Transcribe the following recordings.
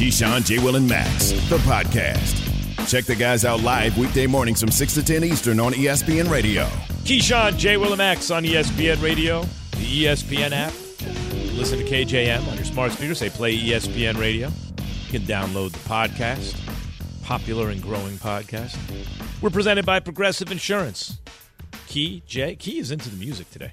Keyshawn, J. Will, and Max, the podcast. Check the guys out live weekday mornings from 6 to 10 Eastern on ESPN Radio. Keyshawn, J. Will, and Max on ESPN Radio, the ESPN app. Listen to KJM on your smart speaker. Say play ESPN Radio. You can download the podcast, popular and growing podcast. We're presented by Progressive Insurance. Key, Jay, Key is into the music today.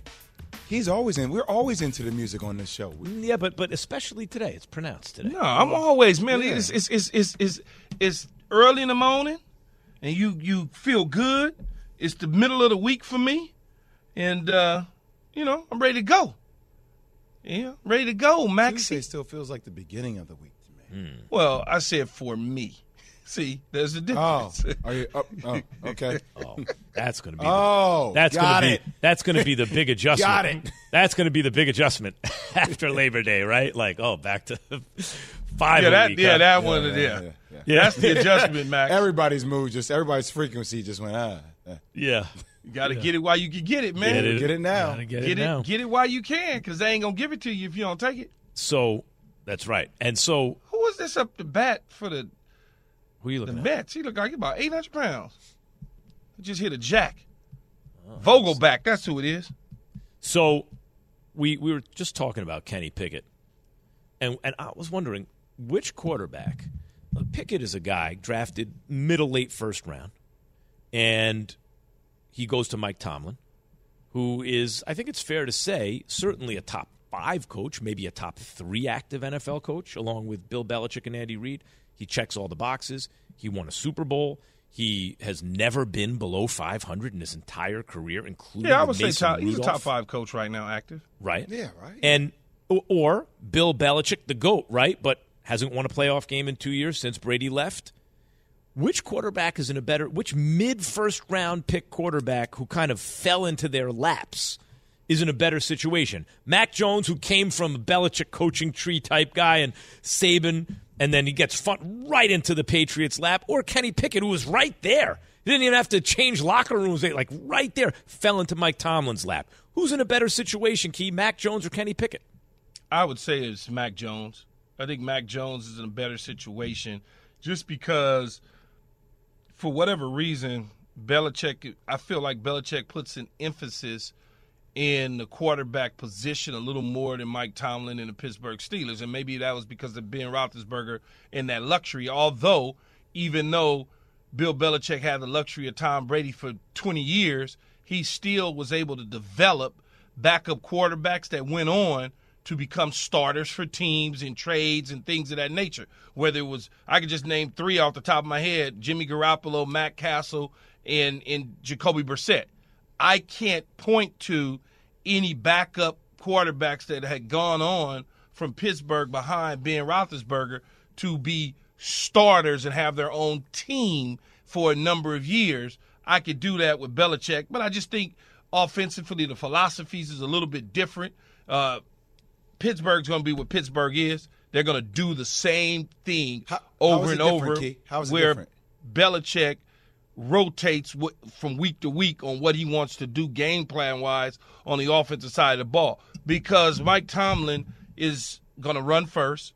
He's always in. We're always into the music on this show. Yeah, but but especially today, it's pronounced today. No, I'm always man. Yeah. It's, it's, it's it's it's it's early in the morning, and you you feel good. It's the middle of the week for me, and uh, you know I'm ready to go. Yeah, ready to go, Tuesday Maxie. still feels like the beginning of the week to me. Well, I said for me. See, there's a Oh, difference. are you? Oh, oh, okay. Oh, that's going to be. Oh, the, that's got gonna it. be that's going to be the big adjustment. Got it. That's going to be the big adjustment after Labor Day, right? Like, oh, back to five. yeah, that week, yeah huh? that one. yeah, Yeah, yeah, yeah. Yeah. that's the adjustment, Max. Everybody's mood, just everybody's frequency, just went ah. ah. yeah. you got to get it while you can get it, man. Get it, Get it now. Get, Get it now. it, get it while you can, because they ain't gonna give it to you if you don't take it. so that's right. And so Who was this up to bat for the who you The looking at? Mets, he looked like he about 800 pounds. He just hit a jack. Vogelbach, that's who it is. So we we were just talking about Kenny Pickett, and and I was wondering which quarterback. Uh, Pickett is a guy drafted middle late first round, and he goes to Mike Tomlin, who is I think it's fair to say certainly a top five coach, maybe a top three active NFL coach, along with Bill Belichick and Andy Reid. He checks all the boxes. He won a Super Bowl. He has never been below 500 in his entire career, including Yeah, I with would say top, he's a top five coach right now, active. right? Yeah, right. And or- or Bill Belichick, the goat, right? But hasn't won a playoff game in two years since Brady left. Which quarterback is in a better? Which mid first round pick quarterback who kind of fell into their laps is in a better situation? Mac Jones, who came from a Belichick coaching tree type guy, and Saban, and then he gets fun right into the Patriots' lap, or Kenny Pickett, who was right there. He didn't even have to change locker rooms. They like right there fell into Mike Tomlin's lap. Who's in a better situation, Key? Mac Jones or Kenny Pickett? I would say it's Mac Jones. I think Mac Jones is in a better situation just because, for whatever reason, Belichick, I feel like Belichick puts an emphasis in the quarterback position a little more than Mike Tomlin and the Pittsburgh Steelers. And maybe that was because of Ben Roethlisberger and that luxury. Although, even though Bill Belichick had the luxury of Tom Brady for 20 years, he still was able to develop backup quarterbacks that went on to become starters for teams and trades and things of that nature. Whether it was, I could just name three off the top of my head: Jimmy Garoppolo, Matt Cassel, and and Jacoby Brissett. I can't point to any backup quarterbacks that had gone on from Pittsburgh behind Ben Roethlisberger to be starters and have their own team for a number of years. I could do that with Belichick, but I just think offensively the philosophies is a little bit different. Uh, Pittsburgh's going to be what Pittsburgh is. They're going to do the same thing How- how over is and over. Key? How is it where different? Belichick rotates from week to week on what he wants to do game plan wise on the offensive side of the ball because Mike Tomlin is going to run first,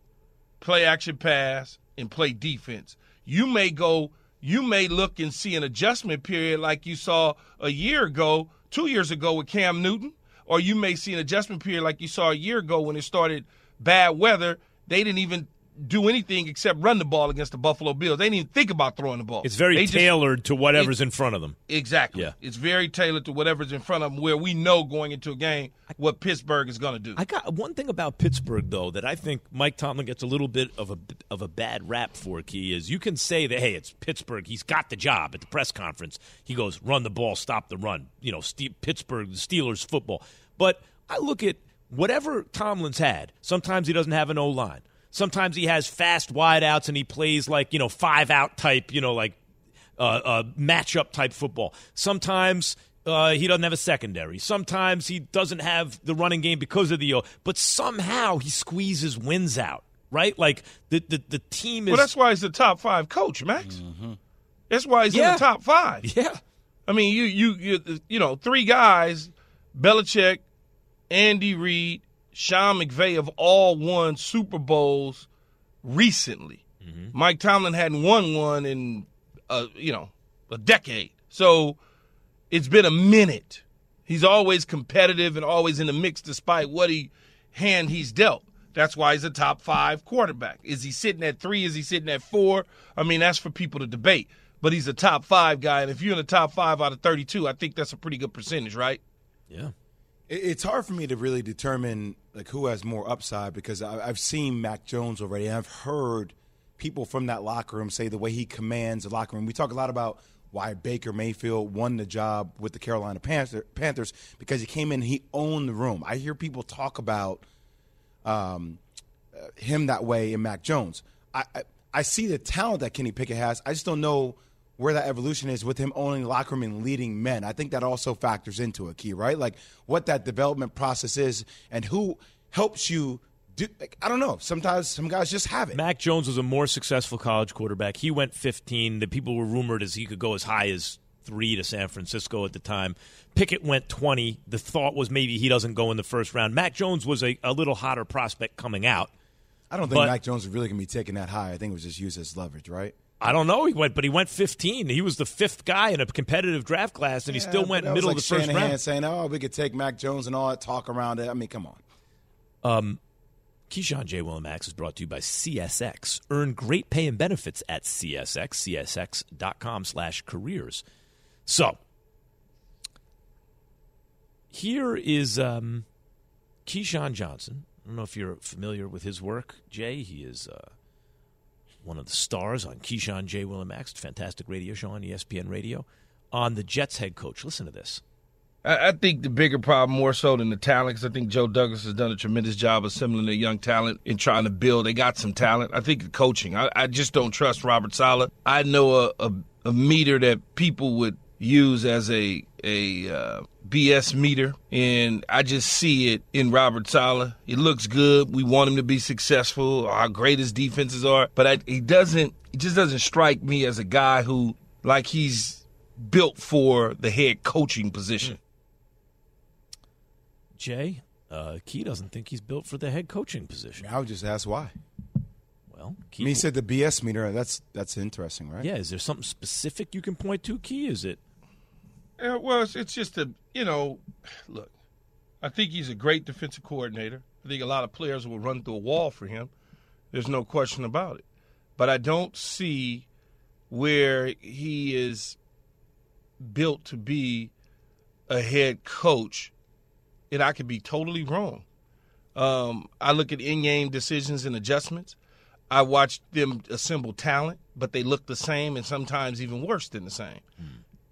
play action pass, and play defense. You may go, you may look and see an adjustment period like you saw a year ago, two years ago with Cam Newton, or you may see an adjustment period like you saw a year ago when it started bad weather. They didn't even do anything except run the ball against the Buffalo Bills. They didn't even think about throwing the ball. It's very They just- tailored to whatever's in front of them. Exactly. Yeah. It's very tailored to whatever's in front of them, where we know going into a game what Pittsburgh is going to do. I got one thing about Pittsburgh though that I think Mike Tomlin gets a little bit of a of a bad rap for. Key is you can say that hey, it's Pittsburgh. He's got the job at the press conference. He goes, run the ball, stop the run. You know, Ste- Pittsburgh the Steelers football. But I look at whatever Tomlin's had. Sometimes he doesn't have an O line. Sometimes he has fast wideouts and he plays like, you know, five out type, you know, like uh, uh, matchup type football. Sometimes uh, he doesn't have a secondary. Sometimes he doesn't have the running game because of the O. But somehow he squeezes wins out, right? Like the the, the team is. Well, that's why he's the top five coach, Max. Mm-hmm. That's why he's Yeah. in the top five. yeah. I mean, you you you you know, three guys, Belichick, Andy Reid, Sean McVay have all won Super Bowls recently. Mike Tomlin hadn't won one in uh, you know, a decade. So it's been a minute. He's always competitive and always in the mix despite what he hand he's dealt. That's why he's a top five quarterback. Is he sitting at three? Is he sitting at four? I mean, that's for people to debate. But he's a top five guy, and if you're in the top five out of 32, I think that's a pretty good percentage, right? Yeah. It- It's hard for me to really determine like who has more upside because I've seen Mac Jones already. and I've heard people from that locker room say the way he commands the locker room. We talk a lot about why Baker Mayfield won the job with the Carolina Panther- Panthers because he came in, he owned the room. I hear people talk about um, uh, him that way in Mac Jones. I, I I see the talent that Kenny Pickett has. I just don't know where that evolution is with him owning locker room and leading men. I think that also factors into a key, right? Like what that development process is and who helps you do. Like, I don't know. Sometimes some guys just have it. Mac Jones was a more successful college quarterback. He went 15. The people were rumored as he could go as high as three to San Francisco at the time. Pickett went 20. The thought was maybe he doesn't go in the first round. Mac Jones was a, a little hotter prospect coming out. I don't think But- Mac Jones is really going to be taken that high. I think it was just used as leverage, right? I don't know. He went, but he went 15. He was the fifth guy in a competitive draft class, and he still went middle like of the first round. saying, "Oh, we could take Mac Jones and all that talk around it." I mean, come on. Keyshawn J. Will and Max is brought to you by CSX. Earn great pay and benefits at CSX, csx.com slash careers. So, here is um, Keyshawn Johnson. I don't know if you're familiar with his work, Jay. He is uh, one of the stars on Keyshawn J. Will and Max, fantastic radio show on ESPN Radio, on the Jets head coach. Listen to this. I, I think the bigger problem more so than the talent, because I think Joe Douglas has done a tremendous job assembling the young talent and trying to build. They got some talent. I think the coaching. I, I just don't trust Robert Saleh. I know a, a, a meter that people would use as a a uh, BS meter, and I just see it in Robert Saleh. It looks good. We want him to be successful. Our great his defenses are, but I, he doesn't. He just doesn't strike me as a guy who like he's built for the head coaching position. Jay, uh, Key doesn't think he's built for the head coaching position. I would just ask why. Well, I mean, he said the BS meter. That's that's interesting, right? yeah, is there something specific you can point to, Key? Is it Yeah, well, it's, it's just a you know, look, I think he's a great defensive coordinator. I think a lot of players will run through a wall for him. There's no question about it. But I don't see where he is built to be a head coach, and I could be totally wrong. Um, I look at in-game decisions and adjustments. I watch them assemble talent, but they look the same and sometimes even worse than the same.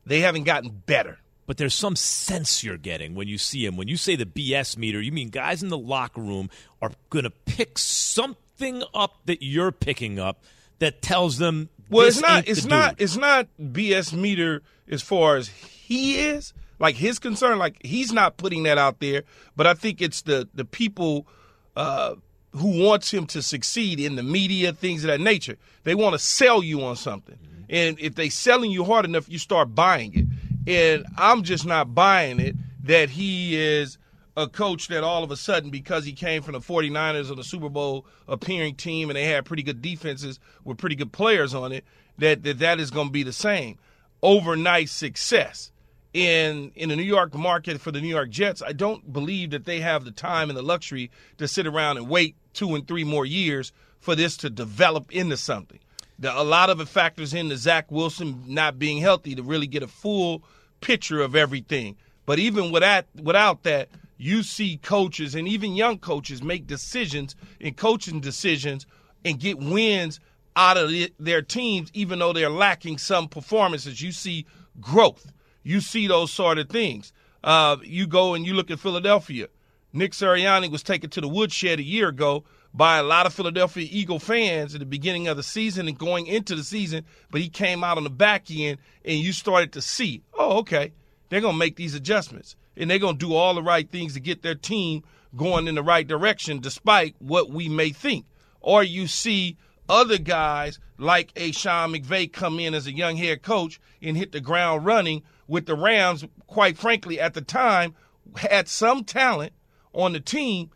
They haven't gotten better. but there's some sense you're getting when you see him. When you say the BS meter, you mean guys in the locker room are going to pick something up that you're picking up that tells them. Well, this it's not. It's not. dude. It's not BS meter as far as he is. Like his concern. Like he's not putting that out there. But I think it's the the people uh, who wants him to succeed in the media, things of that nature. They want to sell you on something, mm-hmm. and if they selling you hard enough, you start buying it. And I'm just not buying it that he is a coach that all of a sudden, because he came from the 49ers on the Super Bowl appearing team and they had pretty good defenses with pretty good players on it, that that, that is going to be the same. Overnight success in in the New York market for the New York Jets, I don't believe that they have the time and the luxury to sit around and wait two and three more years for this to develop into something. The, a lot of it factors into Zach Wilson not being healthy to really get a full picture of everything. But even without without that, you see coaches and even young coaches make decisions and coaching decisions and get wins out of the- their teams, even though they're lacking some performances. You see growth. You see those sort of things. Uh, you go and you look at Philadelphia. Nick Sirianni was taken to the woodshed a year ago, by a lot of Philadelphia Eagle fans at the beginning of the season and going into the season, but he came out on the back end and you started to see, oh, okay, they're going to make these adjustments and they're going to do all the right things to get their team going in the right direction despite what we may think. Or you see other guys like a Sean McVay come in as a young head coach and hit the ground running with the Rams, quite frankly, at the time, had some talent on the team,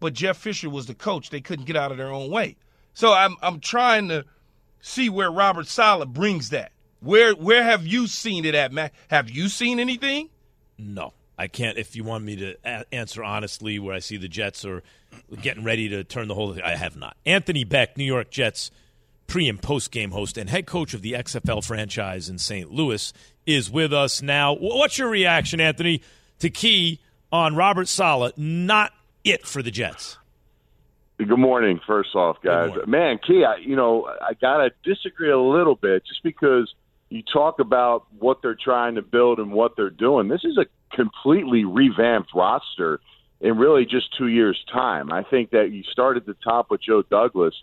but Jeff Fisher was the coach. They couldn't get out of their own way. So I'm I'm trying to see where Robert Saleh brings that. Where where have you seen it at, Matt? Have you seen anything? No. I can't. If you want me to a- answer honestly, where I see the Jets are getting ready to turn the whole thing, I have not. Anthony Becht, New York Jets pre and post game host and head coach of the XFL franchise in St. Louis, is with us now. What's your reaction, Anthony, to Key on Robert Saleh? Not it for the Jets. Good morning. First off, guys, man, Key, I, you know, I gotta disagree a little bit, just because you talk about what they're trying to build and what they're doing. This is a completely revamped roster in really just two years' time. I think that you start at the top with Joe Douglas,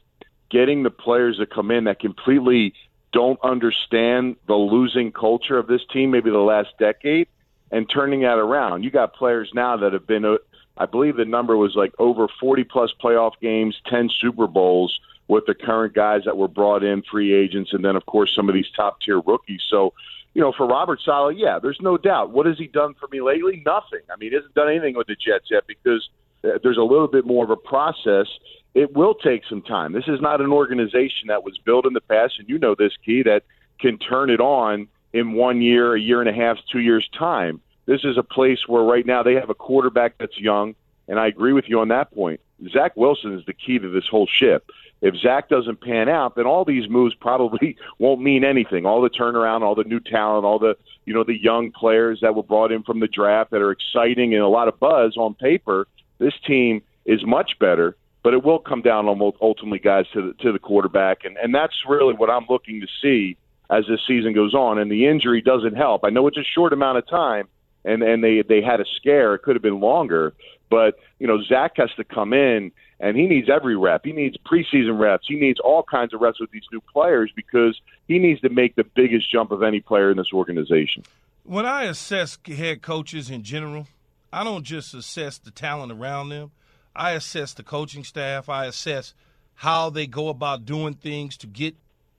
getting the players that come in that completely don't understand the losing culture of this team, maybe the last decade, and turning that around. You got players now that have been, uh, I believe the number was like over 40 plus playoff games, 10 Super Bowls with the current guys that were brought in, free agents, and then, of course, some of these top tier rookies. So, you know, for Robert Saleh, yeah, there's no doubt. What has he done for me lately? Nothing. I mean, he hasn't done anything with the Jets yet because Uh, there's a little bit more of a process. It will take some time. This is not an organization that was built in the past, and you know this, Key, that can turn it on in one year, a year and a half, two years' time. This is a place where right now they have a quarterback that's young, and I agree with you on that point. Zach Wilson is the key to this whole ship if Zach doesn't pan out, then all these moves probably won't mean anything. All the turnaround, all the new talent, all the you know the young players that were brought in from the draft that are exciting and a lot of buzz on paper. This team is much better, but it will come down ultimately, guys, to the, to the quarterback, and and that's really what I'm looking to see as this season goes on. And the injury doesn't help. I know it's a short amount of time, and and they they had a scare. It could have been longer, but you know Zach has to come in and he needs every rep. He needs preseason reps. He needs all kinds of reps with these new players because he needs to make the biggest jump of any player in this organization. When I assess head coaches in general, I don't just assess the talent around them. I assess the coaching staff. I assess how they go about doing things to get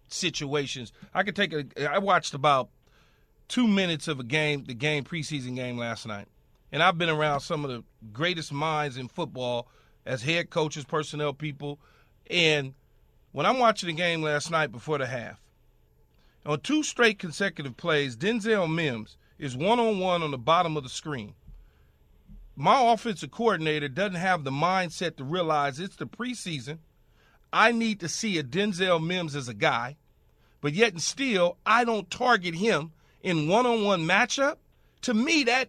situations. I could take a. I watched about two minutes of a game, the game preseason game last night, and I've been around some of the greatest minds in football as head coaches, personnel people. And when I'm watching the game last night before the half, on two straight consecutive plays, Denzel Mims is one on one on the bottom of the screen. My offensive coordinator doesn't have the mindset to realize it's the preseason. I need to see a Denzel Mims as a guy, but yet and still, I don't target him in one on one matchup. To me, that,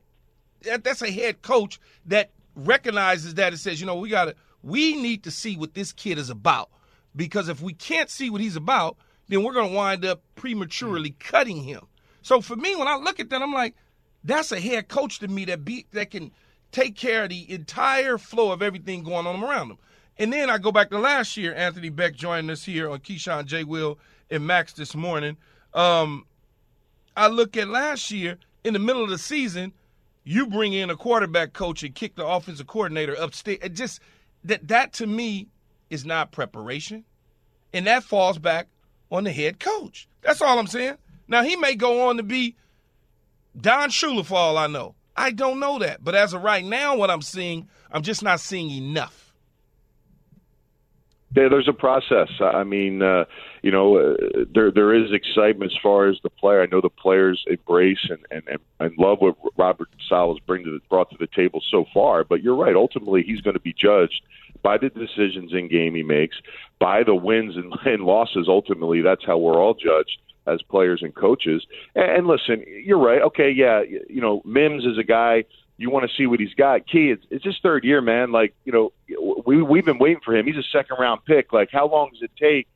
that that's a head coach that recognizes that and says, you know, we got to, we need to see what this kid is about. Because if we can't see what he's about, then we're going to wind up prematurely mm. cutting him. So for me, when I look at that, I'm like, that's a head coach to me that be that can take care of the entire flow of everything going on around them. And then I go back to last year, Anthony Becht joined us here on Keyshawn J. Will and Max this morning. Um, I look at last year in the middle of the season, you bring in a quarterback coach and kick the offensive coordinator upstate. It just that that to me is not preparation, and that falls back on the head coach. That's all I'm saying. Now he may go on to be Don Shula for all I know. I don't know that, but as of right now, what I'm seeing, I'm just not seeing enough. Yeah, there's a process. I mean, uh, you know, uh, there there is excitement as far as the player. I know the players embrace and and, and, love what Robert Saleh's bring to the, brought to the table so far. But you're right. Ultimately, he's going to be judged by the decisions in game he makes, by the wins and, and losses. Ultimately, that's how we're all judged as players and coaches. And, listen, you're right. Okay, yeah, you know, Mims is a guy you want to see what he's got. Key, it's, it's his third year, man. Like, you know, we we've been waiting for him. He's a second round pick. Like, how long does it take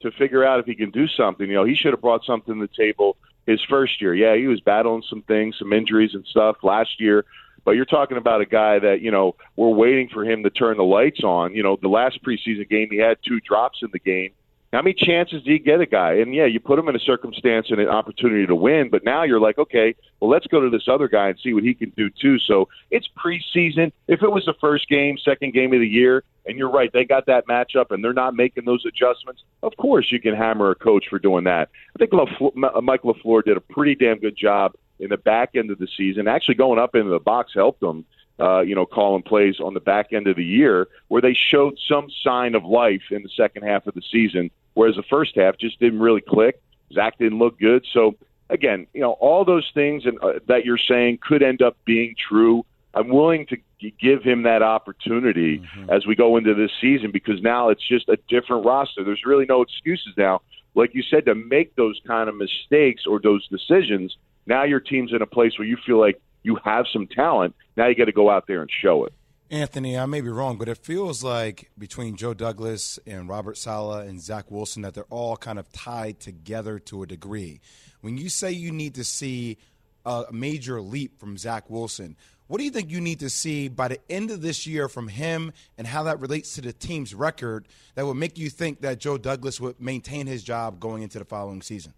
to figure out if he can do something? You know, he should have brought something to the table his first year. Yeah, he was battling some things, some injuries and stuff last year. But you're talking about a guy that you know we're waiting for him to turn the lights on. You know, the last preseason game he had two drops in the game. How many chances do you get a guy? And yeah, you put him in a circumstance and an opportunity to win, but now you're like, okay, well, let's go to this other guy and see what he can do too. So it's preseason. If it was the first game, second game of the year, and you're right, they got that matchup and they're not making those adjustments, of course you can hammer a coach for doing that. I think LaFleur, uh, Mike LaFleur did a pretty damn good job in the back end of the season. Actually, going up into the box helped them uh, you know, calling plays on the back end of the year where they showed some sign of life in the second half of the season, whereas the first half just didn't really click. Zach didn't look good. So, again, you know, all those things and, uh, that you're saying could end up being true. I'm willing to give him that opportunity mm-hmm. as we go into this season because now it's just a different roster. There's really no excuses now, like you said, to make those kind of mistakes or those decisions. Now your team's in a place where you feel like you have some talent. Now you got to go out there and show it. Anthony, I may be wrong, but it feels like between Joe Douglas and Robert Saleh and Zach Wilson that they're all kind of tied together to a degree. When you say you need to see a major leap from Zach Wilson, what do you think you need to see by the end of this year from him and how that relates to the team's record that would make you think that Joe Douglas would maintain his job going into the following season?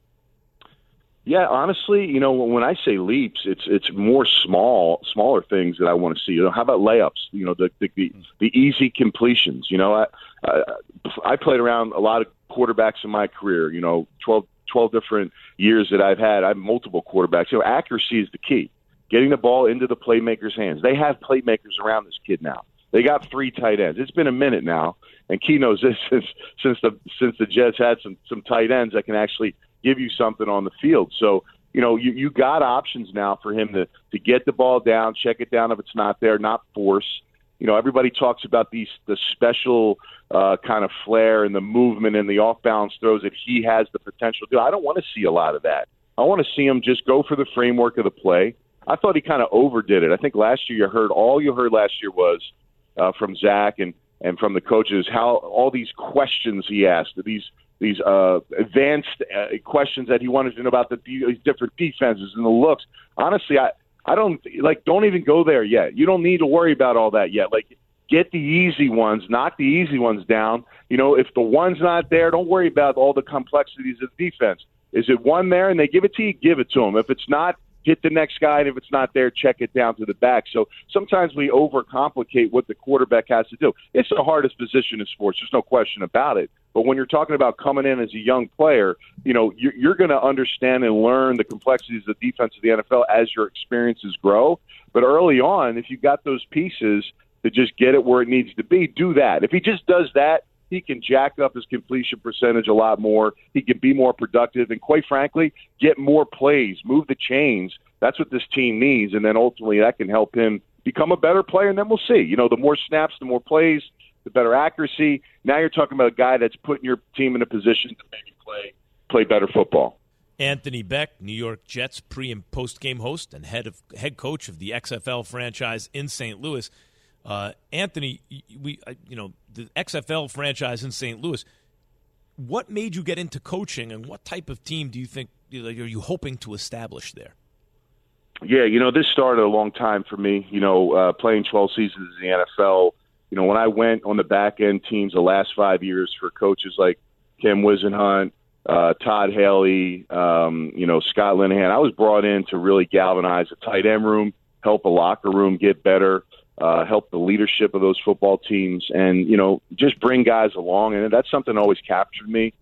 Yeah, honestly, you know, when I say leaps, it's it's more small, smaller things that I want to see. You know, how about layups? You know, the the the, the easy completions. You know, I, I I played around a lot of quarterbacks in my career. You know, 12, 12 different years that I've had. I have multiple quarterbacks. You know, accuracy is the key. Getting the ball into the playmakers' hands. They have playmakers around this kid now. They got three tight ends. It's been a minute now, and Key knows this since since the since the Jets had some some tight ends that can actually give you something on the field. So, you know, you, you got options now for him to, to get the ball down, check it down if it's not there, not force. You know, everybody talks about these the special uh, kind of flair and the movement and the off balance throws that he has the potential to. I don't want to see a lot of that. I want to see him just go for the framework of the play. I thought he kind of overdid it. I think last year you heard all you heard last year was uh, from Zach and and from the coaches how all these questions he asked, these these uh, advanced uh, questions that he wanted to know about the these different defenses and the looks. Honestly, I I don't like. Don't even go there yet. You don't need to worry about all that yet. Like, get the easy ones, knock the easy ones down. You know, if the one's not there, don't worry about all the complexities of defense. Is it one there and they give it to you? Give it to them. If it's not, hit the next guy, and if it's not there, check it down to the back. So sometimes we overcomplicate what the quarterback has to do. It's the hardest position in sports. There's no question about it. But when you're talking about coming in as a young player, you know you're, you're going to understand and learn the complexities of the defense of the NFL as your experiences grow. But early on, if you got those pieces to just get it where it needs to be, do that. If he just does that, he can jack up his completion percentage a lot more. He can be more productive, and quite frankly, get more plays, move the chains. That's what this team needs, and then ultimately that can help him become a better player. And then we'll see. You know, the more snaps, the more plays, the better accuracy. Now you're talking about a guy that's putting your team in a position to maybe play play better football. Anthony Becht, New York Jets pre and post game host and head of head coach of the XFL franchise in St. Louis. Uh, Anthony, we uh, you know the XFL franchise in St. Louis. What made you get into coaching, and what type of team do you think are you hoping to establish there? Yeah, you know, this started a long time for me. You know, uh, playing 12 seasons in the NFL. You know, when I went on the back end teams the last five years for coaches like Ken Whisenhunt, uh, Todd Haley, um, you know, Scott Linehan, I was brought in to really galvanize a tight end room, help a locker room get better uh, help the leadership of those football teams, and you know just bring guys along. And that's something that always captured me.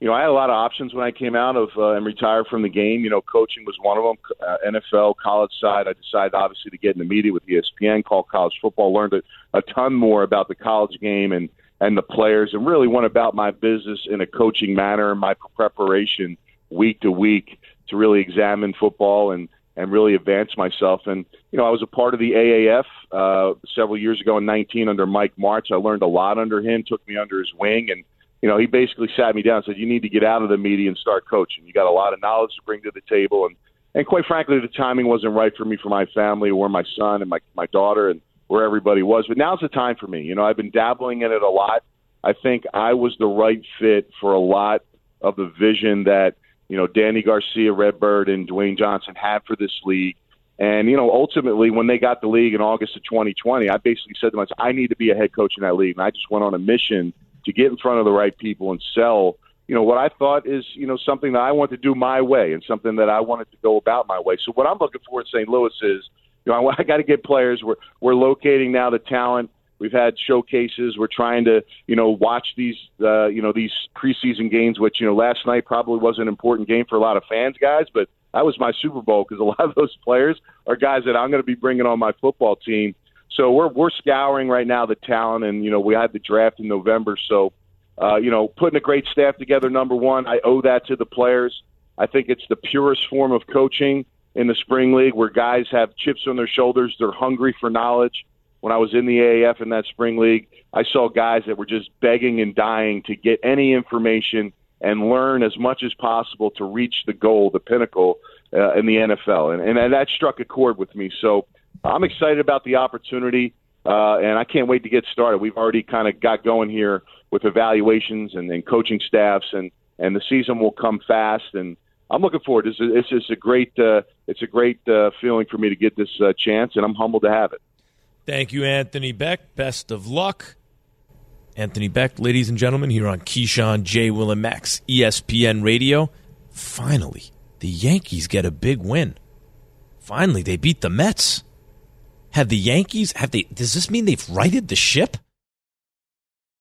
You know, I had a lot of options when I came out of uh, and retired from the game. You know, coaching was one of them. Uh, NFL, college side. I decided obviously to get in the media with ESPN, call college football, learned a, a ton more about the college game and and the players, and really went about my business in a coaching manner my preparation week to week to really examine football and and really advance myself. And you know, I was a part of the AAF uh, several years ago in 19 under Mike Martz. I learned a lot under him. Took me under his wing, and you know, he basically sat me down and said, "You need to get out of the media and start coaching. You got a lot of knowledge to bring to the table." And and quite frankly, the timing wasn't right for me for my family or my son and my my daughter and where everybody was. But now's the time for me. You know, I've been dabbling in it a lot. I think I was the right fit for a lot of the vision that you know, Dany Garcia, Redbird, and Dwayne Johnson had for this league. And you know, ultimately, when they got the league in August of 2020, I basically said to myself, I need to be a head coach in that league, and I just went on a mission to get in front of the right people and sell. You know what I thought is you know something that I want to do my way and something that I wanted to go about my way. So what I'm looking for in St. Louis is, you know, I, I got to get players. We're we're locating now the talent. We've had showcases. We're trying to, you know, watch these, uh, you know, these preseason games. Which, you know, last night probably was an important game for a lot of fans, guys. But that was my Super Bowl because a lot of those players are guys that I'm going to be bringing on my football team. So we're we're scouring right now the talent, and you know, we had the draft in November. So, uh, you know, putting a great staff together. Number one, I owe that to the players. I think it's the purest form of coaching in the spring league, where guys have chips on their shoulders. They're hungry for knowledge when I was in the AAF in that spring league, I saw guys that were just begging and dying to get any information and learn as much as possible to reach the goal, the pinnacle uh, in the NFL. And, and that struck a chord with me. So I'm excited about the opportunity, uh, and I can't wait to get started. We've already kind of got going here with evaluations and, and coaching staffs, and, and the season will come fast. And I'm looking forward. This is, this is a great, uh, it's a great uh, feeling for me to get this uh, chance, and I'm humbled to have it. Thank you, Anthony Becht. Best of luck. Anthony Becht, ladies and gentlemen, here on Keyshawn, J. Will, and Max, ESPN Radio. Finally, the Yankees get a big win. Finally, they beat the Mets. Have the Yankees, have they, does this mean they've righted the ship?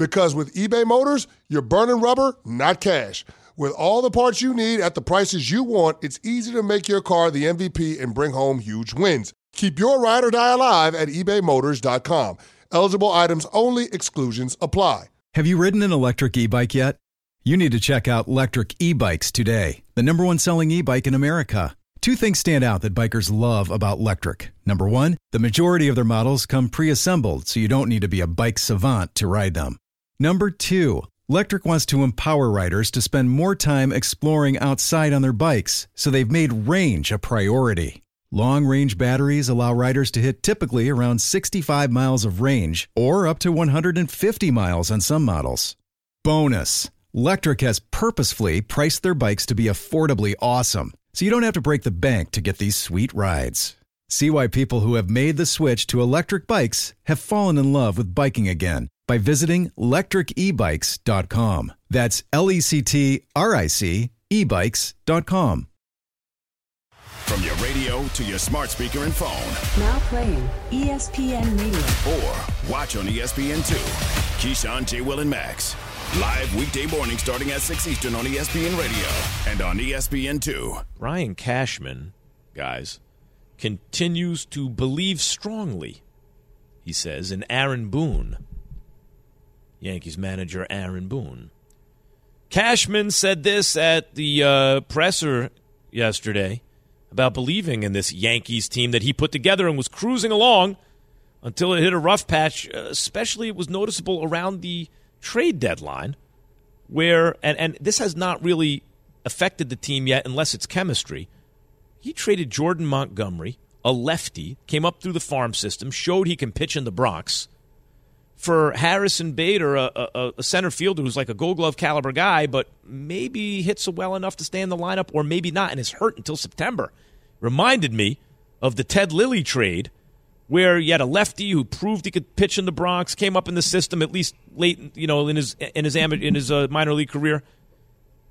Because with eBay Motors, you're burning rubber, not cash. With all the parts you need at the prices you want, it's easy to make your car the MVP and bring home huge wins. Keep your ride or die alive at ebaymotors.com. Eligible items only, exclusions apply. Have you ridden an electric e bike yet? You need to check out Lectric E Bikes today, the number one selling e bike in America. Two things stand out that bikers love about Lectric. Number one, the majority of their models come pre assembled, so you don't need to be a bike savant to ride them. Number two, Lectric wants to empower riders to spend more time exploring outside on their bikes, so they've made range a priority. Long range batteries allow riders to hit typically around 65 miles of range or up to 150 miles on some models. Bonus Lectric has purposefully priced their bikes to be affordably awesome, so you don't have to break the bank to get these sweet rides. See why people who have made the switch to electric bikes have fallen in love with biking again by visiting lectricebikes.com. That's L E C T R I C ebikes.com. From your radio to your smart speaker and phone. Now playing ESPN Radio. Or watch on ESPN2. Keyshawn, J. Will, and Max. Live weekday morning starting at 6 Eastern on ESPN Radio and on ESPN2. Brian Cashman, guys, continues to believe strongly, he says, in Aaron Boone Yankees manager Aaron Boone. Cashman said this at the uh, presser yesterday about believing in this Yankees team that he put together and was cruising along until it hit a rough patch. Uh, especially, it was noticeable around the trade deadline, where and and this has not really affected the team yet, unless it's chemistry. He traded Jordan Montgomery, a lefty, came up through the farm system, showed he can pitch in the Bronx for Harrison Bader, a, a, a, center fielder who's like a gold glove caliber guy, but maybe hits well enough to stay in the lineup or maybe not and is hurt until September. Reminded me of the Ted Lilly trade where you had a lefty who proved he could pitch in the Bronx, came up in the system at least late, you know, in his in his amateur, in his uh, minor league career.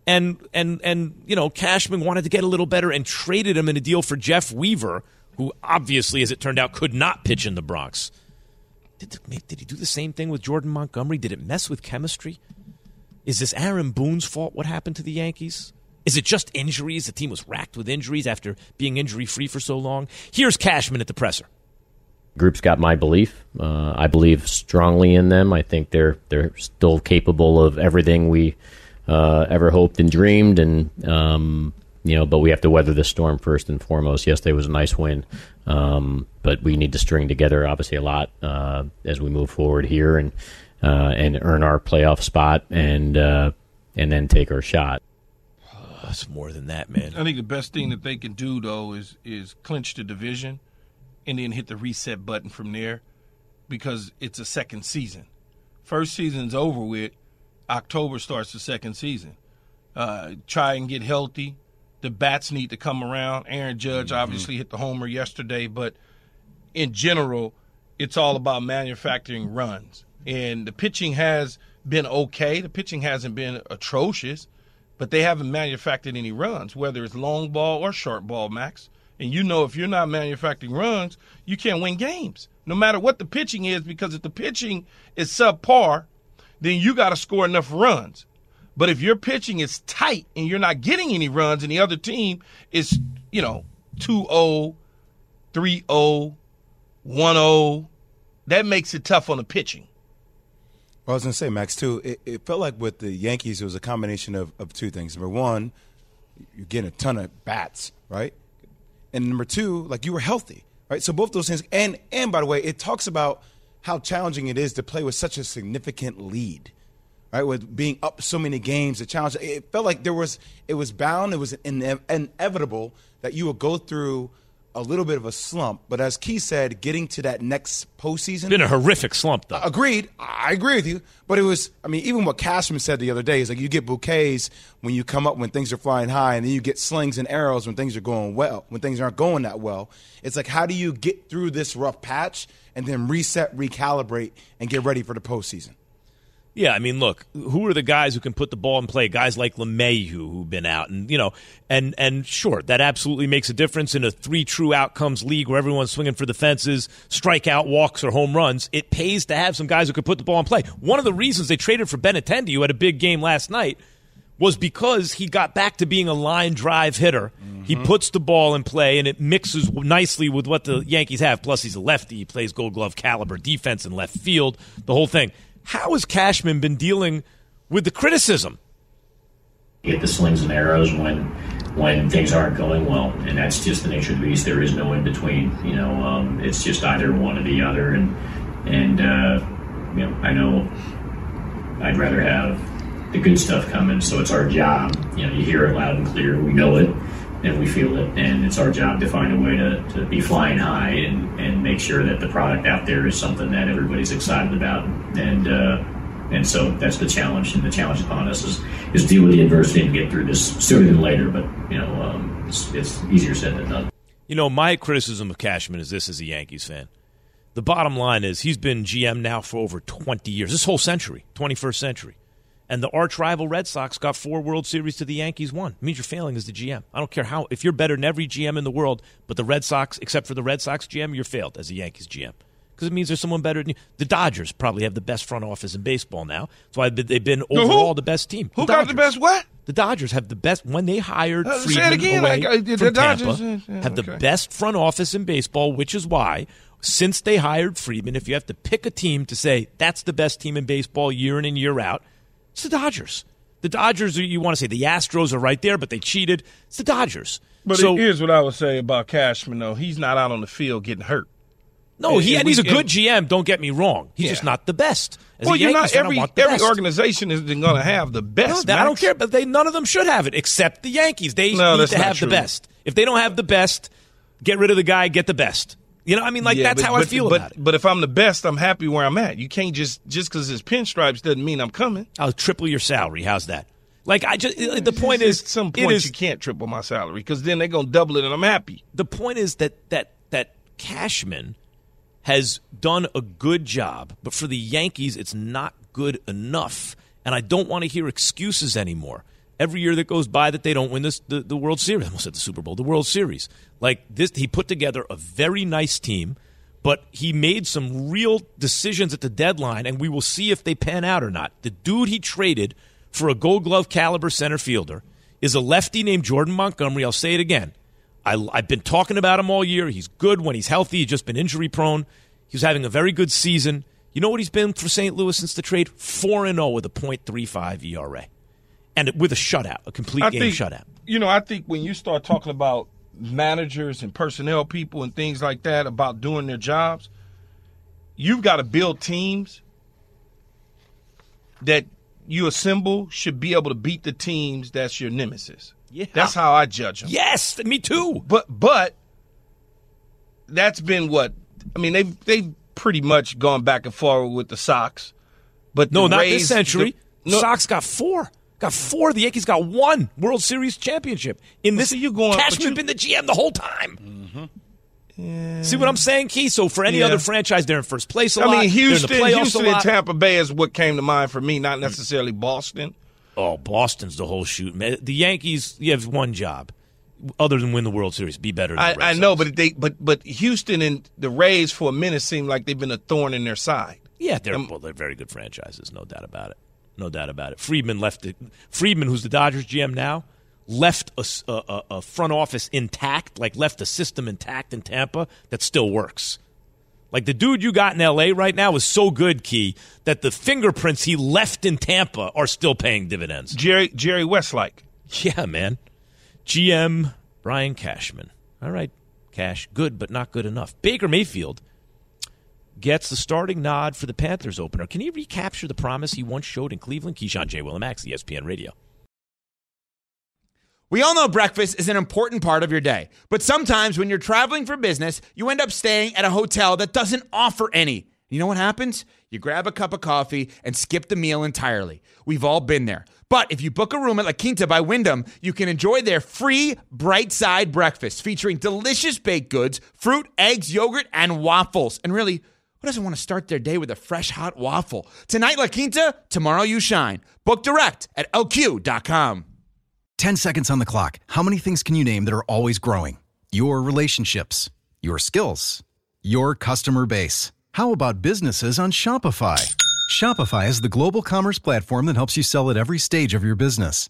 And and and you know, Cashman wanted to get a little better and traded him in a deal for Jeff Weaver, who obviously as it turned out could not pitch in the Bronx. Did, did he do the same thing with Jordan Montgomery? Did it mess with chemistry? Is this Aaron Boone's fault? What happened to the Yankees? Is it just injuries? The team was racked with injuries after being injury free for so long. Here's Cashman at the presser. Group's got my belief. Uh, I believe strongly in them. I think they're they're still capable of everything we uh, ever hoped and dreamed, and um, you know. But we have to weather the storm first and foremost. Yesterday was a nice win, um, but we need to string together obviously a lot uh, as we move forward here and uh, and earn our playoff spot and uh, and then take our shot. Oh, it's more than that, man. I think the best thing that they can do though is is clinch the division and then hit the reset button from there because it's a second season. First season's over with. October starts the second season. Uh, try and get healthy. The bats need to come around. Aaron Judge mm-hmm. obviously hit the homer yesterday, but in general, it's all about manufacturing runs. And the pitching has been okay. The pitching hasn't been atrocious, but they haven't manufactured any runs, whether it's long ball or short ball, Max. And you know, if you're not manufacturing runs, you can't win games, no matter what the pitching is, because if the pitching is subpar, then you got to score enough runs. But if your pitching is tight and you're not getting any runs, and the other team is, you know, 2 0, 3 0, 1 0, that makes it tough on the pitching. Well, I was going to say, Max, too, it, it, felt like with the Yankees, it was a combination of, of two things. Number one, you're getting a ton of bats, right? and number two, like you were healthy, right? So both those things, and and by the way, it talks about how challenging it is to play with such a significant lead, right? With being up so many games, the challenge. It felt like there was, it was bound, it was ine- inevitable that you would go through a little bit of a slump. But as Key said, getting to that next postseason. Been a horrific slump, though. Agreed. I agree with you. But it was, I mean, even what Cashman said the other day is like you get bouquets when you come up when things are flying high, and then you get slings and arrows when things are going well, when things aren't going that well. It's like, how do you get through this rough patch and then reset, recalibrate, and get ready for the postseason? Yeah, I mean, look, who are the guys who can put the ball in play? Guys like LeMahieu who've been out, and you know, and and sure, that absolutely makes a difference in a three true outcomes league where everyone's swinging for the fences, strikeout, walks, or home runs. It pays to have some guys who can put the ball in play. One of the reasons they traded for Benintendi, who had a big game last night, was because he got back to being a line drive hitter. Mm-hmm. He puts the ball in play, and it mixes nicely with what the Yankees have. Plus, he's a lefty. He plays Gold Glove caliber defense in left field. The whole thing. How has Cashman been dealing with the criticism? Get the slings and arrows when when things aren't going well, and that's just the nature of the beast. There is no in between. You know, um, it's just either one or the other, and and uh, you know, I know I'd rather have the good stuff coming. So it's our job. You know, you hear it loud and clear. We know it and we feel it. And it's our job to find a way to, to be flying high and, and make sure that the product out there is something that everybody's excited about. And uh, and so that's the challenge. And the challenge upon us is, is deal with the adversity and get through this sooner than later. But, you know, um, it's, it's easier said than done. You know, my criticism of Cashman is this as a Yankees fan. The bottom line is he's been GM now for over 20 years, this whole century, 21st century and the arch rival Red Sox got four World Series to the Yankees one. It means you're failing as the GM. I don't care how if you're better than every GM in the world, but the Red Sox, except for the Red Sox GM, you're failed as a Yankees GM because it means there's someone better than you. The Dodgers probably have the best front office in baseball now. That's why they've been overall the best team. Who the got the best what? The Dodgers have the best when they hired uh, Friedman again, away the from Dodgers Tampa, yeah, have okay. the best front office in baseball, which is why since they hired Friedman, if you have to pick a team to say that's the best team in baseball year in and year out, it's the Dodgers. The Dodgers, you want to say the Astros are right there, but they cheated. It's the Dodgers. But so, here's what I would say about Cashman, though. He's not out on the field getting hurt. No, and, he, and he's a good GM. Don't get me wrong. He's yeah. just not the best. As well, you're not every every best. organization isn't going to have the best. No, I don't care, but they none of them should have it except the Yankees. They no, need to have true. the best. If they don't have the best, get rid of the guy. Get the best. You know, I mean, like yeah, that's but, how but, I feel but, about it. But if I'm the best, I'm happy where I'm at. You can't just just because it's pinstripes doesn't mean I'm coming. I'll triple your salary. How's that? Like I just uh, the point is at some point is, you can't triple my salary because then they're gonna double it and I'm happy. The point is that that that Cashman has done a good job, but for the Yankees it's not good enough. And I don't want to hear excuses anymore. Every year that goes by that they don't win this the, the World Series, I almost said the Super Bowl, the World Series. Like this he put together a very nice team but he made some real decisions at the deadline, and we will see if they pan out or not. The dude he traded for a gold glove caliber center fielder is a lefty named Jordan Montgomery. I'll say it again. I, have been talking about him all year. He's good when he's healthy. He's just been injury prone. He's having a very good season. You know what he's been for St. Louis since the trade? 4 and 0 with a .35 ERA. And with a shutout, a complete I game think, shutout. You know, I think when you start talking about managers and personnel people and things like that about doing their jobs, you've got to build teams that you assemble should be able to beat the teams that's your nemesis. Yeah. That's how I judge them. Yes, me too. But but that's been what I mean. They've they've pretty much gone back and forward with the Sox. But no, not Rays, this century. The, no, Sox got four. Got four. The Yankees got one World Series championship. In this, so you going, Cashman you, been the GM the whole time. Mm-hmm. Yeah. See what I'm saying, Key? So for any yeah. other franchise, they're in first place a I lot. mean, Houston, Houston and Tampa Bay is what came to mind for me, not necessarily Boston. Oh, Boston's the whole shoot, man. The Yankees, you have one job, other than win the World Series, be better. I, I know, but they, but but Houston and the Rays for a minute seemed like they've been a thorn in their side. Yeah, they're um, well, they're very good franchises, no doubt about it. No doubt about it. Friedman left it. Friedman, who's the Dodgers GM now, left a, a, a front office intact, like left a system intact in Tampa that still works. Like the dude you got in LA right now is so good, Key, that the fingerprints he left in Tampa are still paying dividends. Jerry Jerry Westlake. Yeah, man. GM Brian Cashman. All right, Cash. Good, but not good enough. Baker Mayfield gets the starting nod for the Panthers opener. Can he recapture the promise he once showed in Cleveland? Keyshawn J. Willimax, ESPN Radio. We all know breakfast is an important part of your day, but sometimes when you're traveling for business, you end up staying at a hotel that doesn't offer any. You know what happens? You grab a cup of coffee and skip the meal entirely. We've all been there. But if you book a room at La Quinta by Wyndham, you can enjoy their free bright side breakfast featuring delicious baked goods, fruit, eggs, yogurt, and waffles. And really, who doesn't want to start their day with a fresh hot waffle? Tonight, La Quinta, tomorrow, you shine. Book direct at lq.com. 10 seconds on the clock. How many things can you name that are always growing? Your relationships, your skills, your customer base. How about businesses on Shopify? Shopify is the global commerce platform that helps you sell at every stage of your business.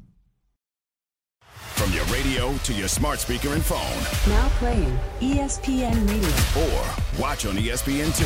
From your radio to your smart speaker and phone. Now playing ESPN Radio. Or watch on ESPN2.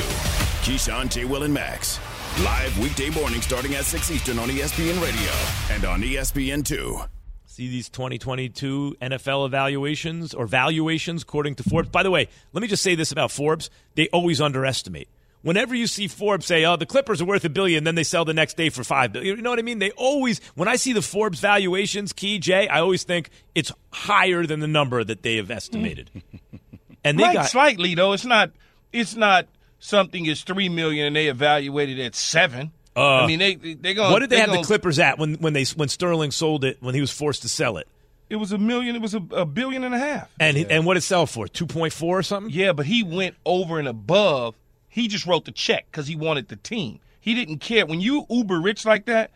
Keyshawn, J. Will, and Max. Live weekday morning starting at 6 Eastern on ESPN Radio and on ESPN2. See these 2022 NFL evaluations or valuations according to Forbes. By the way, let me just say this about Forbes. They always underestimate. Whenever you see Forbes say, oh, the Clippers are worth a billion, then they sell the next day for five billion. You know what I mean? They always, when I see the Forbes valuations, Key J, I always think it's higher than the number that they have estimated. and they right, got slightly though. It's not. It's not something is three million and they evaluated at seven. Uh, I mean, they they go. What did they, they have gonna, the Clippers at when when they when Sterling sold it when he was forced to sell it? It was a million. It was a, a billion and a half. And yeah. and what did it sell for? Two point four or something? Yeah, but he went over and above. He just wrote the check because he wanted the team. He didn't care when you uber rich like that.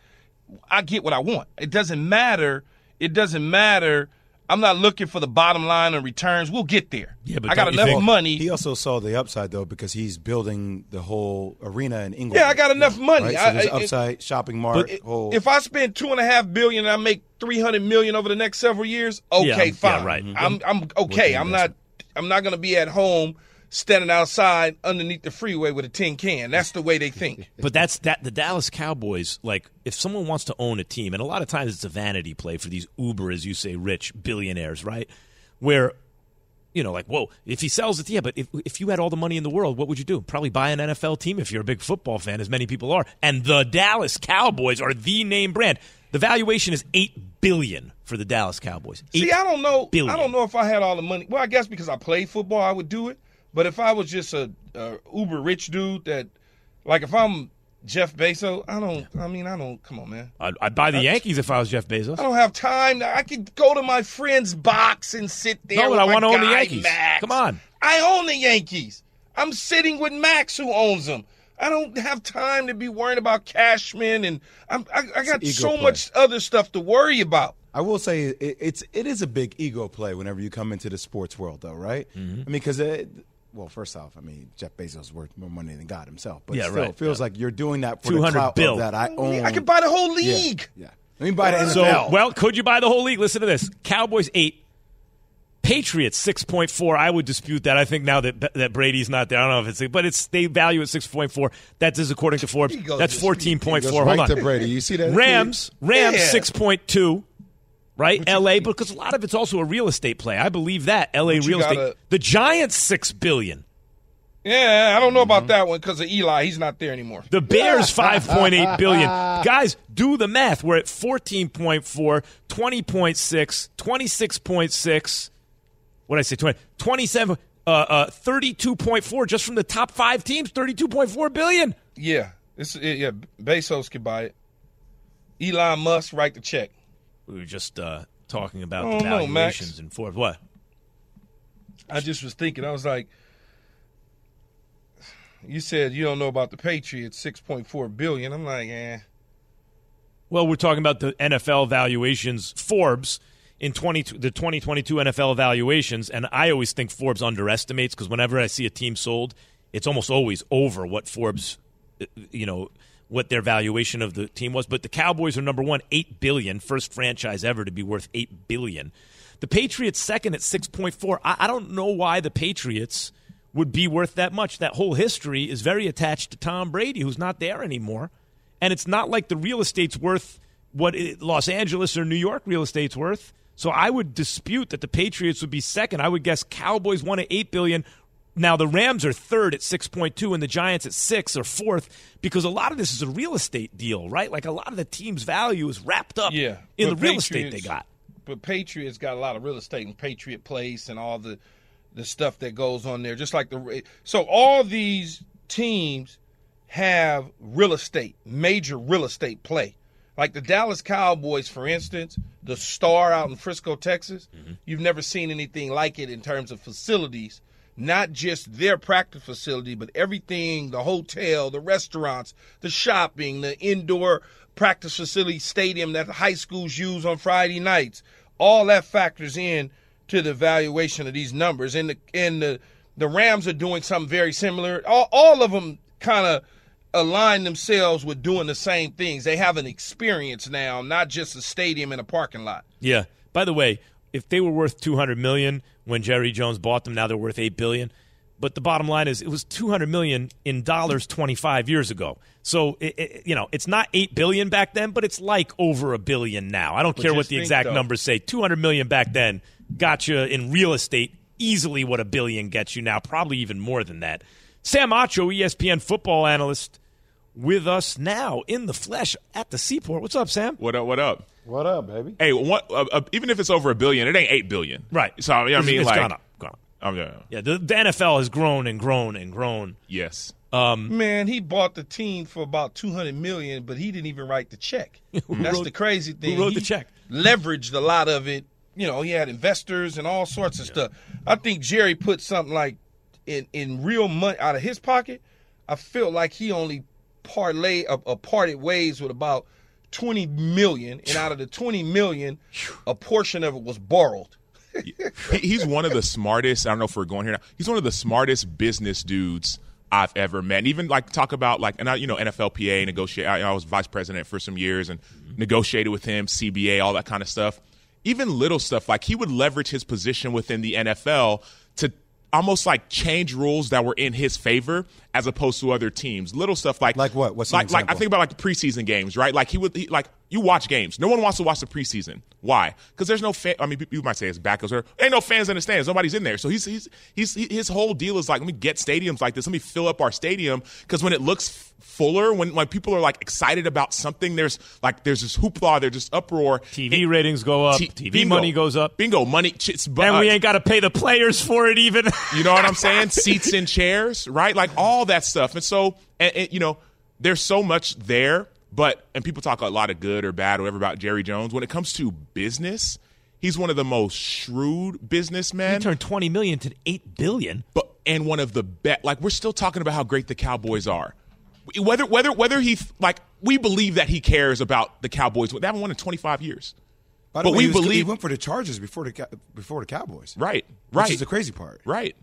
I get what I want. It doesn't matter. It doesn't matter I'm not looking for the bottom line and returns. We'll get there. Yeah, but I got enough think, money. He also saw the upside though because he's building the whole arena in Inglewood. Yeah, I got enough money. Right? So I, there's I, upside it, shopping mart. Whole... If I spend two and a half billion and I make three hundred million over the next several years, okay, yeah, fine. Yeah, right. I'm I'm okay. I'm not I'm not going to be at home standing outside underneath the freeway with a tin can. That's the way they think. But that's that the Dallas Cowboys, like if someone wants to own a team, and a lot of times it's a vanity play for these uber, as you say, rich billionaires, right? Where you know, like, whoa, if he sells it, yeah, but if, if you had all the money in the world, what would you do? Probably buy an NFL team if you're a big football fan, as many people are. And the Dallas Cowboys are the name brand. The valuation is eight billion for the Dallas Cowboys. See, I don't know. billion. I don't know if I had all the money. Well, I guess because I played football, I would do it. But if I was just a, a uber rich dude that, like, if I'm Jeff Bezos, I don't. I mean, I don't. Come on, man. I'd, I'd buy the Yankees if I was Jeff Bezos. I don't have time. I could go to my friend's box and sit there. No, with but I wanna own the Yankees. Max. Come on. I own the Yankees. I'm sitting with Max, who owns them. I don't have time to be worrying about Cashman, and I'm, I, I got so play. much other stuff to worry about. I will say it, it's it is a big ego play whenever you come into the sports world, though, right? Mm-hmm. I mean, because well, first off, I mean Jeff Bezos is worth more money than God himself, but Yeah, still, right, it feels yeah. like you're doing that for the clout bill. of that I own. I could buy the whole league. Yeah, let me buy the NFL. So, well, could you buy the whole league? Listen to this: Cowboys eight, Patriots six point four. I would dispute that. I think now that that Brady's not there, I don't know if it's, but it's they value at six point four. That is according to Forbes. That's to- fourteen point Goes four. right Hold on, to Brady. You see that? Rams, Rams Yeah. six point two. Right, L.A. because a lot of it's also a real estate play. I believe that L.A. But real estate. gotta- The Giants six billion. Yeah, I don't know about that one because of Eli. He's not there anymore. The Bears 5.8 billion. Guys, do the math. We're at 14.4, 20.6, 26.6. What did I say? 20, 27 uh, uh 32.4 just from the top 5 teams, 32.4 billion. Yeah, it's it, yeah. Bezos could buy it. Elon Musk write the check. We were just uh talking about I the don't know, Max. valuations and Forbes. What? I just was thinking. I was like, you said you don't know about the Patriots, six point four billion. I'm like, eh. Well, we're talking about the NFL valuations. Forbes in 20, the 2022 NFL valuations, and I always think Forbes underestimates because whenever I see a team sold, it's almost always over what Forbes, uh, you know, what their valuation of the team was. But the Cowboys are number one, eight billion, first franchise ever to be worth eight billion. The Patriots second at six point four. I, I don't know why the Patriots would be worth that much. That whole history is very attached to Tom Brady, who's not there anymore. And it's not like the real estate's worth what it, Los Angeles or New York real estate's worth. So I would dispute that the Patriots would be second. I would guess Cowboys won at eight billion. Now the Rams are third at six point two, and the Giants at six or fourth because a lot of this is a real estate deal, right? Like a lot of the team's value is wrapped up Yeah, in the real estate they got. But Patriots got a lot of real estate in Patriot Place and all the the stuff that goes on there. Just like the so all these teams have real estate, major real estate play. Like the Dallas Cowboys, for instance, the star out in Frisco, Texas. Mm-hmm. You've never seen anything like it in terms of facilities. Not just their practice facility, but everything the hotel, the restaurants, the shopping, the indoor practice facility stadium that the high schools use on Friday nights. All that factors in to the valuation of these numbers. And the and the, the Rams are doing something very similar. All, all of them kind of align themselves with doing the same things. They have an experience now, not just a stadium and a parking lot. Yeah. By the way, if they were worth 200 million when Jerry Jones bought them, now they're worth 8 billion. But the bottom line is it was 200 million in dollars 25 years ago. So it, it, you know, it's not 8 billion back then, but it's like over a billion now. I don't But care what the think, exact though- numbers say. 200 million back then got you in real estate easily what a billion gets you now, probably even more than that. Sam Acho, ESPN football analyst, with us now in the flesh at the seaport. What's up, Sam? What up? What up? What up, baby? Hey, what, uh, uh, even if it's over a billion, it ain't eight billion, Right. So I mean, I It's- mean it's like, gone up, gone up. I'm, uh, Yeah, the, the NFL has grown and grown and grown. yes. Man, he bought the team for about two hundred million, but he didn't even write the check. That's wrote- the crazy thing. He wrote He the check? Leveraged a lot of it. You know, he had investors and all sorts of stuff. I think Jerry put something like in in real money out of his pocket. I feel like he only parlay a, a parted ways with about twenty million, and out of the twenty million, a portion of it was borrowed. He's one of the smartest. I don't know if we're going here now. He's one of the smartest business dudes I've ever met. And even like talk about like, and I, you know, NFLPA negotiate. I, I was vice president for some years and negotiated with him, CBA, all that kind of stuff. Even little stuff like he would leverage his position within the NFL to almost like change rules that were in his favor as opposed to other teams. Little stuff like like what? What's an like like I think about like the preseason games, right? Like he would he, like you watch games. No one wants to watch the preseason. Why? Because there's no fan. I mean, you might say it's backers or ain't no fans in the stands. Nobody's in there. So he's he's he's his whole deal is like let me get stadiums like this. Let me fill up our stadium because when it looks fuller, when when people are like excited about something, there's like there's this hoopla, there's this uproar. TV ratings go up, T- TV bingo. money goes up. Bingo, money. ch- It's, And we uh, ain't got to pay the players for it even. you know what I'm saying? Seats and chairs, right? Like all that stuff. And so, and, and, you know, there's so much there. But and people talk a lot of good or bad or whatever about Jerry Jones. When it comes to business, he's one of the most shrewd businessmen. He turned 20 million to 8 billion. But and one of the best. Like we're still talking about how great the Cowboys are. Whether whether whether he like we believe that he cares about the Cowboys. They haven't won in 25 years. By the but way, we he was- believe he went for the Chargers before the before the Cowboys. Right, Which right. is the crazy part. Right.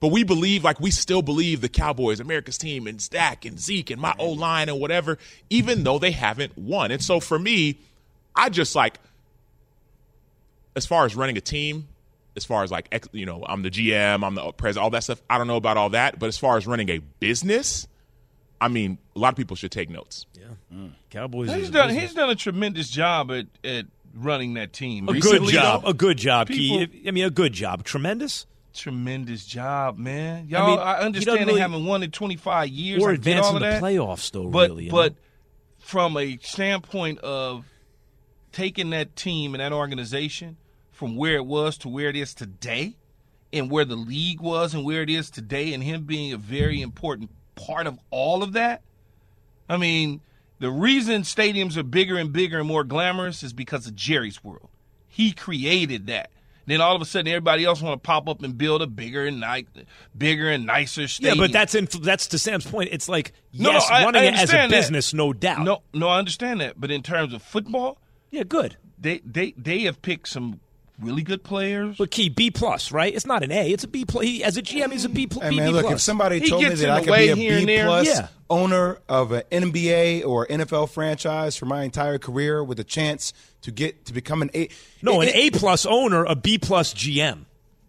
But we believe, like, we still believe the Cowboys, America's team, and Dak and Zeke and my mm-hmm. O line and whatever, even though they haven't won. And so for me, I just like, as far as running a team, as far as like, ex- you know, I'm the GM, I'm the president, all that stuff, I don't know about all that. But as far as running a business, I mean, a lot of people should take notes. Yeah. Mm. Cowboys. He's done. business. He's done a tremendous job at, at running that team. a good job. though, A good job, people- Key. I mean, a good job. Tremendous. Tremendous job, man. I Y'all, mean, I, understand doesn't they haven't won in 25 years. Or I get advancing the that. playoffs, though, But really, but know? from a standpoint of taking that team and that organization from where it was to where it is today, and where the league was and where it is today, and him being a very important part of all of that. I mean, the reason stadiums are bigger and bigger and more glamorous is because of Jerry's World. He created that. Then all of a sudden, everybody else want to pop up and build a bigger and ni- bigger and nicer stadium. Yeah, but that's in, that's to Sam's point. It's like No, yes, no, I- running I it as a that. business, no doubt. No, no, I understand that. But in terms of football, yeah, good. They they they have picked some really good players. But Key B plus, right? It's not an A. It's a B plus. He, as a GM, he's a B, pl- Hey B, man, B look, plus. if somebody He told me that I could be a here there. plus Yeah. owner of an NBA or NFL franchise for my entire career with a chance to get to become an A. no, it- an A plus owner, a B plus GM,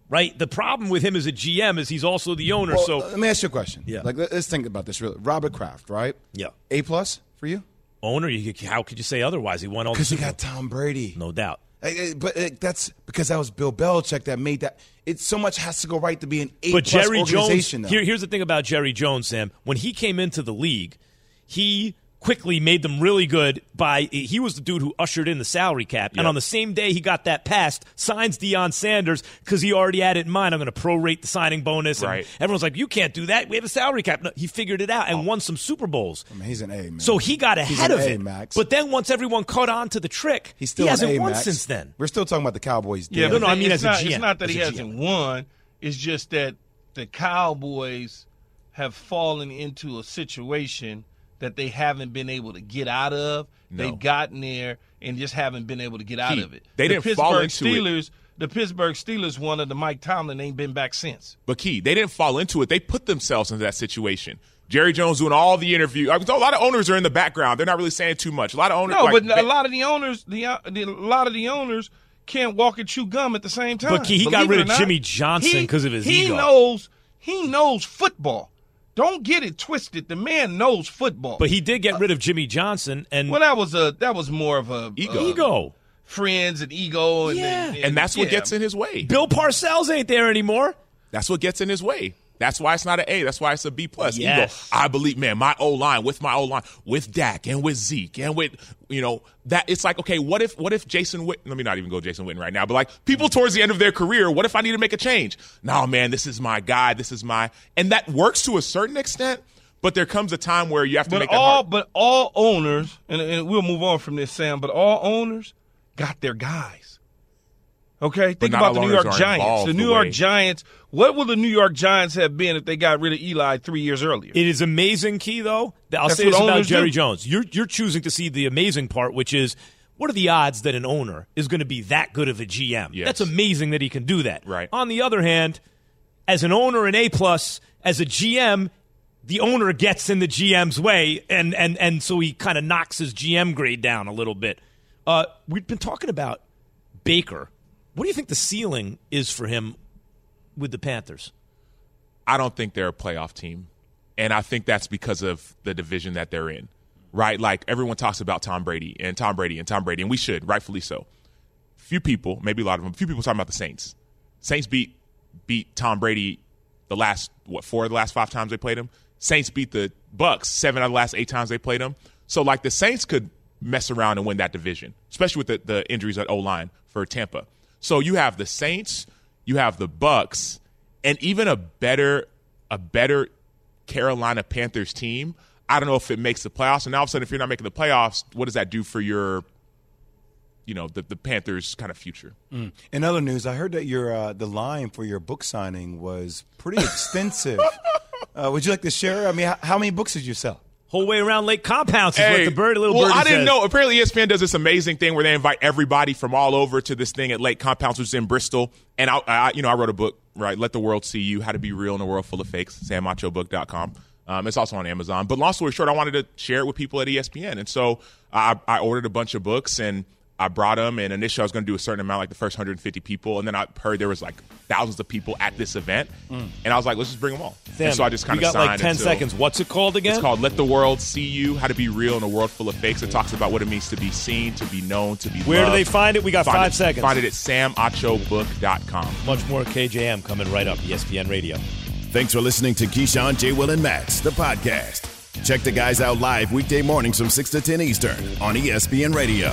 right? The problem with him as a GM is he's also the owner. Well, so let me ask you a question. Yeah. like let- let's think about this. Really, Robert Kraft, right? Yeah. A plus for you owner, you, how could you say otherwise? He won all because you Super got Tom Brady. No doubt. But that's because that was Bill Belichick that made that. It so much has to go right to be an A But plus Jerry Jones, here, here's the thing about Jerry Jones, Sam. When he came into the league, he quickly made them really good by he was the dude who ushered in the salary cap and on the same day he got that passed signs Deion Sanders because he already had it in mind I'm going to prorate the signing bonus and Right. everyone's like you can't do that we have a salary cap no, he figured it out and oh. won some Super Bowls I mean, he's an A man. so he got He's ahead an of A, it Max. but then once everyone caught on to the trick he's still he hasn't A, won Max. since then We're still talking about the Cowboys. Yeah, deal. No, no, I mean it's as a not, GM, It's not that as he hasn't GM. won. It's just that the Cowboys have fallen into a situation that they haven't been able to get out of. No. They've gotten there and just haven't been able to get out He- of it. they the didn't Pittsburgh fall into it. Steelers, The Pittsburgh Steelers one of the Mike Tomlin ain't been back since. But key, they didn't fall into it. They put themselves into that situation. Jerry Jones doing all the interview. I mean, a lot of owners are in the background. They're not really saying too much. A lot of owners. No, like, but a lot of the owners, the, the a lot of the owners can't walk and chew gum at the same time. But he- he got rid of not. Jimmy Johnson 'cause of his he ego. knows he knows football. Don't get it twisted. The man knows football. but he did get rid of Jimmy Johnson and well, that was a that was more of a Ego. uh, ego friends and ego, and Yeah. and, and that's what yeah. gets in his way. Bill Parcells ain't there anymore That's what gets in his way. That's why it's not an A. That's why it's a B plus. Yes. Ego. I believe, man, my O line with my O line with Dak and with Zeke and with you know that it's like okay, what if what if Jason Witten? Let me not even go Jason Witten right now, but like people towards the end of their career, what if I need to make a change? No, man, this is my guy. This is my and that works to a certain extent. But there comes a time where you have to But make that all hard. but all owners, and, and we'll move on from this, Sam. But all owners got their guys. Okay, think about the New York Giants. The the New York way- Giants. What would the New York Giants have been if they got rid of Eli three years earlier? It is amazing, Key, though. I'll That's say this about Jerry do. Jones. You're, you're choosing to see the amazing part, which is what are the odds that an owner is going to be that good of a GM? Yes. That's amazing that he can do that. Right. On the other hand, as an owner, an A plus, as a GM, the owner gets in the GM's way, and and and so he kind of knocks his GM grade down a little bit. Uh, we've been talking about Baker. What do you think the ceiling is for him with the Panthers? I don't think they're a playoff team. And I think that's because of the division that they're in, right? Like everyone talks about Tom Brady and Tom Brady and Tom Brady, and we should, rightfully so. Few people, maybe a lot of them, few people talking about the Saints. Saints beat beat Tom Brady the last what four of the last five times they played him. Saints beat the Bucks seven out of the last eight times they played him. So like the Saints could mess around and win that division, especially with the, the injuries at O line for Tampa. So you have the Saints, you have the Bucks, and even a better a better Carolina Panthers team. I don't know if it makes the playoffs. And all of a sudden, if you're not making the playoffs, what does that do for your, you know, the, the Panthers' kind of future? Mm. In other news, I heard that your uh, the line for your book signing was pretty extensive. uh, would you like to share? I mean, how, how many books did you sell? Whole way around Lake Compounce is Hey, what the bird, a little well, birdie I didn't says. know. Apparently, ESPN does this amazing thing where they invite everybody from all over to this thing at Lake Compounce, which is in Bristol. And I, I you know, I wrote a book, right? Let the world see you: How to Be Real in a World Full of Fakes. SamAchoBook.com. Um, it's also on Amazon. But long story short, I wanted to share it with people at ESPN, and so I, I ordered a bunch of books and I brought them. And initially, I was going to do a certain amount, like the first 150 people, and then I heard there was like thousands of people at this event, Mm. and I was like, let's just bring them all. Sam, and so I just kind of got like 10 until- seconds. What's it called again? It's called Let the World See You, How to Be Real in a World Full of Fakes. It talks about what it means to be seen, to be known, to be Where do they find it? We got Find five it- seconds. Find it at samachobook.com. Much more KJM coming right up. ESPN Radio. Thanks for listening to Keyshawn, J. Will, and Max, the podcast. Check the guys out live weekday mornings from 6 to 10 Eastern on ESPN Radio.